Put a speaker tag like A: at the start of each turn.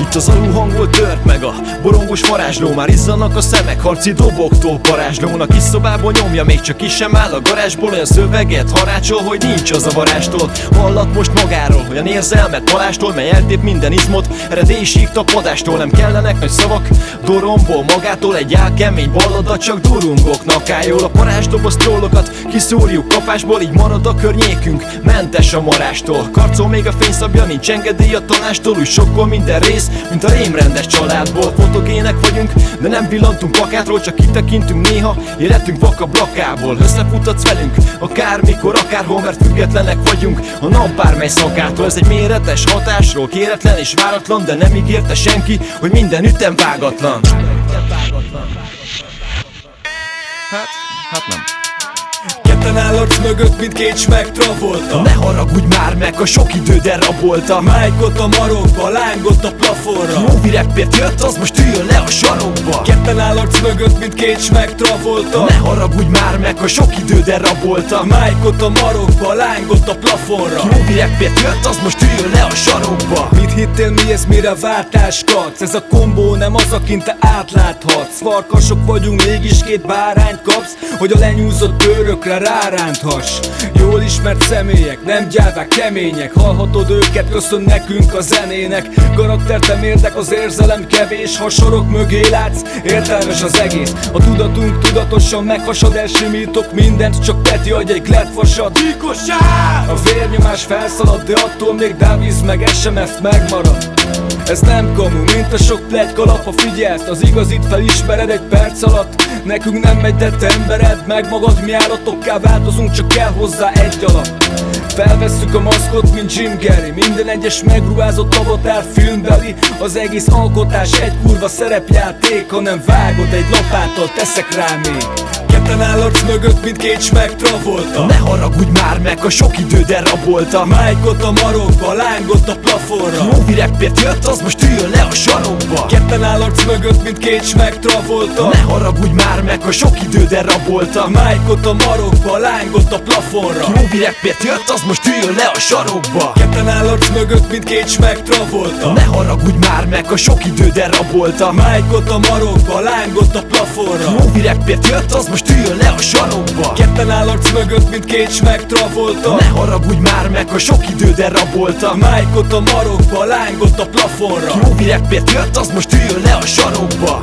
A: Itt az alulhangból tört meg a borongos varázsló. Már izzanak a szemek, harci doboktól parázslón A kis szobában nyomja, még csak is sem áll a garázsból. Olyan szöveget harácsol, hogy nincs az a varástól Hallat most magáról, olyan érzelmet palástól Mely eltép minden izmot, eredésig tapadástól Nem kellenek nagy szavak, doromból magától Egy álkemény ballada, csak durungok. Nakájól A parázsdoboz trollokat kiszúrjuk kapásból Így marad a környékünk, mentes a marástól. Karcol még a fényszabja, nincs engedély a tanástól Úgy sokkol minden rész, mint a rémrendes családból. Fotogének vagyunk, de nem villantunk plakátról Csak kitekintünk néha, életünk vaka blakából Összefutatsz velünk, akármikor, akárhol Mert függetlenek vagyunk. A nap bármely szakától Ez egy méretes hatásról, kéretlen és váratlan De nem ígérte senki, hogy minden ütem vágatlan Hát, hát nem
B: Ketten áll arc mögött, mint két meg travolta
A: Ne haragudj már meg, a sok időd elrabolta
B: Májkot a marokba, lángot a plafonra.
A: Móvi reppért jött, az most üljön le a sarokba
B: Ketten áll arc mögött, mint két meg travolta
A: Ne haragudj már meg, a sok időd elrabolta
B: Májkot a marokba, lángot a plafonra.
A: Móvi reppért jött, az most üljön le a sarokba.
B: Mit hittél mi ez, mire váltáskatsz? Ez a kombó nem az, akin te átláthatsz. Farkasok vagyunk, mégis két bárányt kapsz Hogy a lenyúzott bőrökre ráránthas Jól ismert személyek, nem gyávák, kemények. Hallhatod őket, köszön nekünk a zenének. Karakter nem érdek, az érzelem kevés. Ha sorok mögé látsz, értelmes az egész. A tudatunk tudatosan meghasad, elsimítok mindent Csak Peti adj egy gledfasad A vérnyomás felszalad, de attól még Davis meg SMF megmarad. Ez nem kamu, mint a sok plegykalap, ha figyelsz Az igazit felismered egy perc alatt. Nekünk nem megy, de te embered meg magad Mi állatokká változunk, csak kell hozzá egy alap Felvesszük a maszkot, mint Jim Carrey. Minden egyes megruházott avatár filmbeli. Az egész alkotás egy kurva szerepjáték. Ha nem vágod egy lapáttal, teszek rá még. Ketten arc mögött, mint két meg travolta.
A: Ne haragudj már meg, a sok időd elrabolta
B: Májkot a marokba, lángot a plafonra.
A: Móvi reppért jött, az most üljön le a sarokba.
B: Ketten áll arc mögött, mint két meg travolta.
A: Ne haragudj már meg, a sok időd elrabolta
B: Májkot a marokba, lángot a plafonra.
A: Móvi reppért jött, az most üljön le a sarokba.
B: Ketten áll arc mögött, mint két meg travolta.
A: Ne haragudj már meg, a sok időd elrabolta
B: Májkot a marokba, lángot a plafonra.
A: Móvi reppért jött, az most üljön le a sarokba
B: Ketten áll arc mögött, mint két meg travolta.
A: Ne haragudj már meg, a sok időd elrabolta.
B: Májkot a marokba, lángot a plafonra.
A: Móvi reppért jött, az most üljön le a sarokba